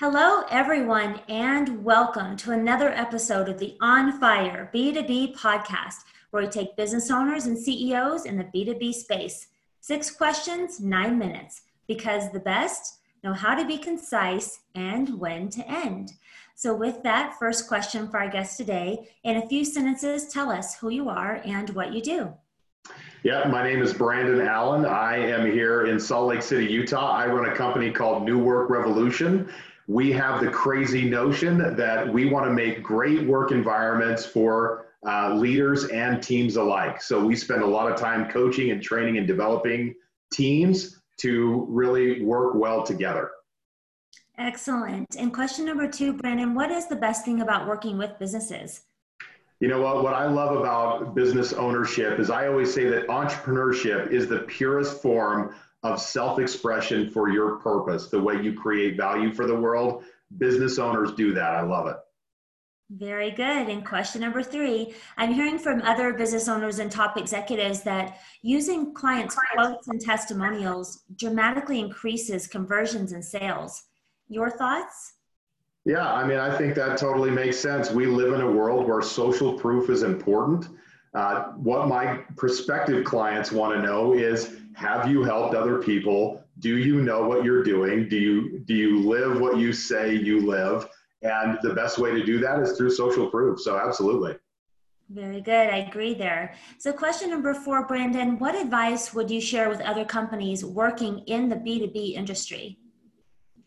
Hello, everyone, and welcome to another episode of the On Fire B2B podcast, where we take business owners and CEOs in the B2B space. Six questions, nine minutes, because the best know how to be concise and when to end. So, with that, first question for our guest today in a few sentences, tell us who you are and what you do. Yeah, my name is Brandon Allen. I am here in Salt Lake City, Utah. I run a company called New Work Revolution we have the crazy notion that we want to make great work environments for uh, leaders and teams alike. So we spend a lot of time coaching and training and developing teams to really work well together. Excellent. And question number two, Brandon, what is the best thing about working with businesses? You know what? What I love about business ownership is I always say that entrepreneurship is the purest form of self expression for your purpose, the way you create value for the world. Business owners do that. I love it. Very good. And question number three I'm hearing from other business owners and top executives that using clients' quotes and testimonials dramatically increases conversions and sales. Your thoughts? Yeah, I mean, I think that totally makes sense. We live in a world where social proof is important. Uh, what my prospective clients want to know is have you helped other people? Do you know what you're doing? Do you do you live what you say you live? And the best way to do that is through social proof. So absolutely. Very good. I agree there. So, question number four, Brandon, what advice would you share with other companies working in the B2B industry?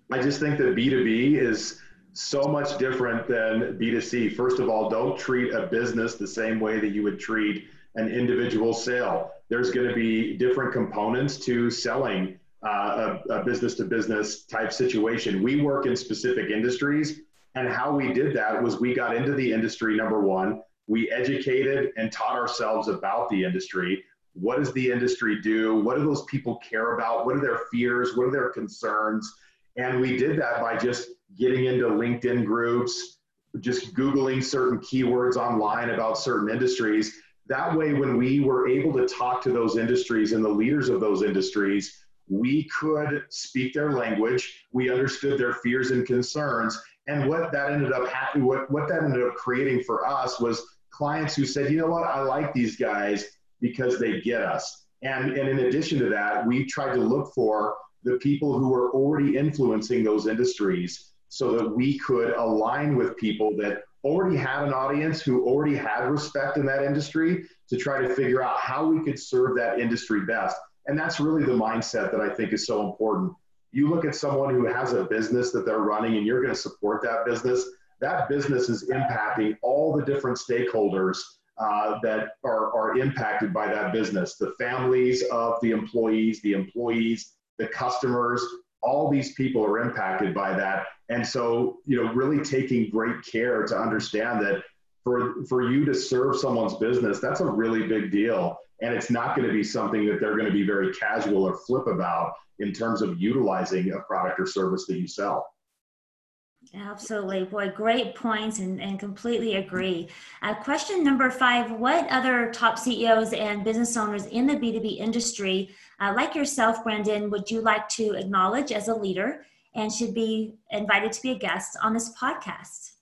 I just think that B2B is so much different than B2C. First of all, don't treat a business the same way that you would treat an individual sale. There's going to be different components to selling uh, a business to business type situation. We work in specific industries, and how we did that was we got into the industry, number one, we educated and taught ourselves about the industry. What does the industry do? What do those people care about? What are their fears? What are their concerns? And we did that by just getting into LinkedIn groups, just Googling certain keywords online about certain industries. That way, when we were able to talk to those industries and the leaders of those industries, we could speak their language. We understood their fears and concerns. And what that ended up happening, what, what that ended up creating for us was clients who said, you know what, I like these guys because they get us. And, and in addition to that, we tried to look for the people who were already influencing those industries so that we could align with people that already had an audience who already had respect in that industry to try to figure out how we could serve that industry best. And that's really the mindset that I think is so important. You look at someone who has a business that they're running and you're going to support that business, that business is impacting all the different stakeholders uh, that are, are impacted by that business the families of the employees, the employees, the customers, all these people are impacted by that. And so, you know, really taking great care to understand that for, for you to serve someone's business, that's a really big deal. And it's not going to be something that they're going to be very casual or flip about in terms of utilizing a product or service that you sell. Absolutely. Boy, great points and, and completely agree. Uh, question number five What other top CEOs and business owners in the B2B industry, uh, like yourself, Brandon, would you like to acknowledge as a leader and should be invited to be a guest on this podcast?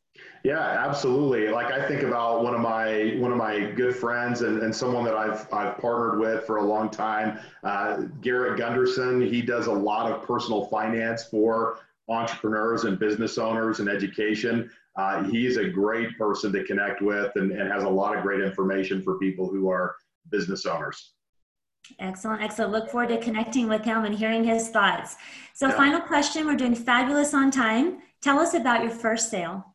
Yeah, absolutely. Like I think about one of my one of my good friends and, and someone that I've I've partnered with for a long time, uh, Garrett Gunderson. He does a lot of personal finance for entrepreneurs and business owners and education. Uh, is a great person to connect with and, and has a lot of great information for people who are business owners. Excellent, excellent. Look forward to connecting with him and hearing his thoughts. So, yeah. final question we're doing fabulous on time. Tell us about your first sale.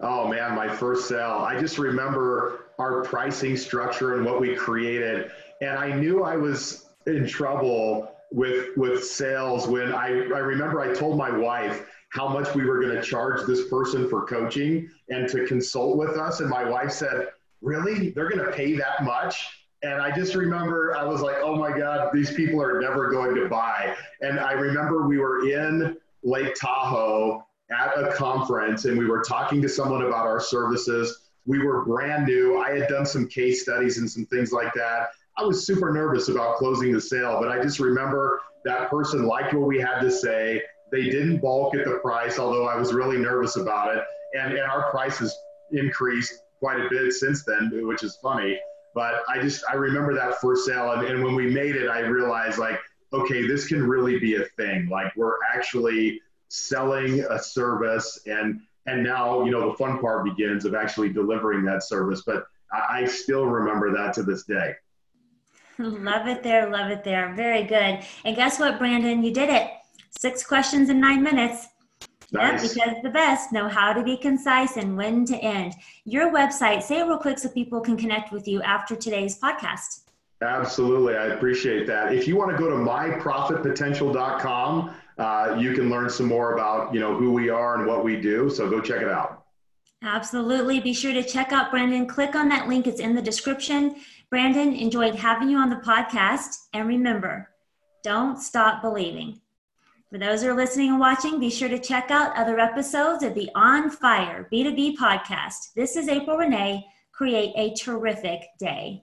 Oh man, my first sale. I just remember our pricing structure and what we created. And I knew I was in trouble with with sales when I, I remember I told my wife how much we were going to charge this person for coaching and to consult with us. And my wife said, Really? They're going to pay that much? And I just remember I was like, oh my God, these people are never going to buy. And I remember we were in Lake Tahoe at a conference and we were talking to someone about our services. We were brand new. I had done some case studies and some things like that. I was super nervous about closing the sale, but I just remember that person liked what we had to say. They didn't balk at the price, although I was really nervous about it. And, and our prices increased quite a bit since then, which is funny. But I just, I remember that first sale. And, and when we made it, I realized like, okay, this can really be a thing. Like we're actually selling a service and, and now, you know, the fun part begins of actually delivering that service. But I, I still remember that to this day. Love it there. Love it there. Very good. And guess what, Brandon? You did it. Six questions in nine minutes. Nice. Yep, because the best know how to be concise and when to end. Your website, say it real quick so people can connect with you after today's podcast. Absolutely. I appreciate that. If you want to go to myprofitpotential.com, uh, you can learn some more about, you know, who we are and what we do. So go check it out. Absolutely. Be sure to check out Brandon. Click on that link. It's in the description. Brandon, enjoyed having you on the podcast. And remember, don't stop believing. For those who are listening and watching, be sure to check out other episodes of the On Fire B2B podcast. This is April Renee. Create a terrific day.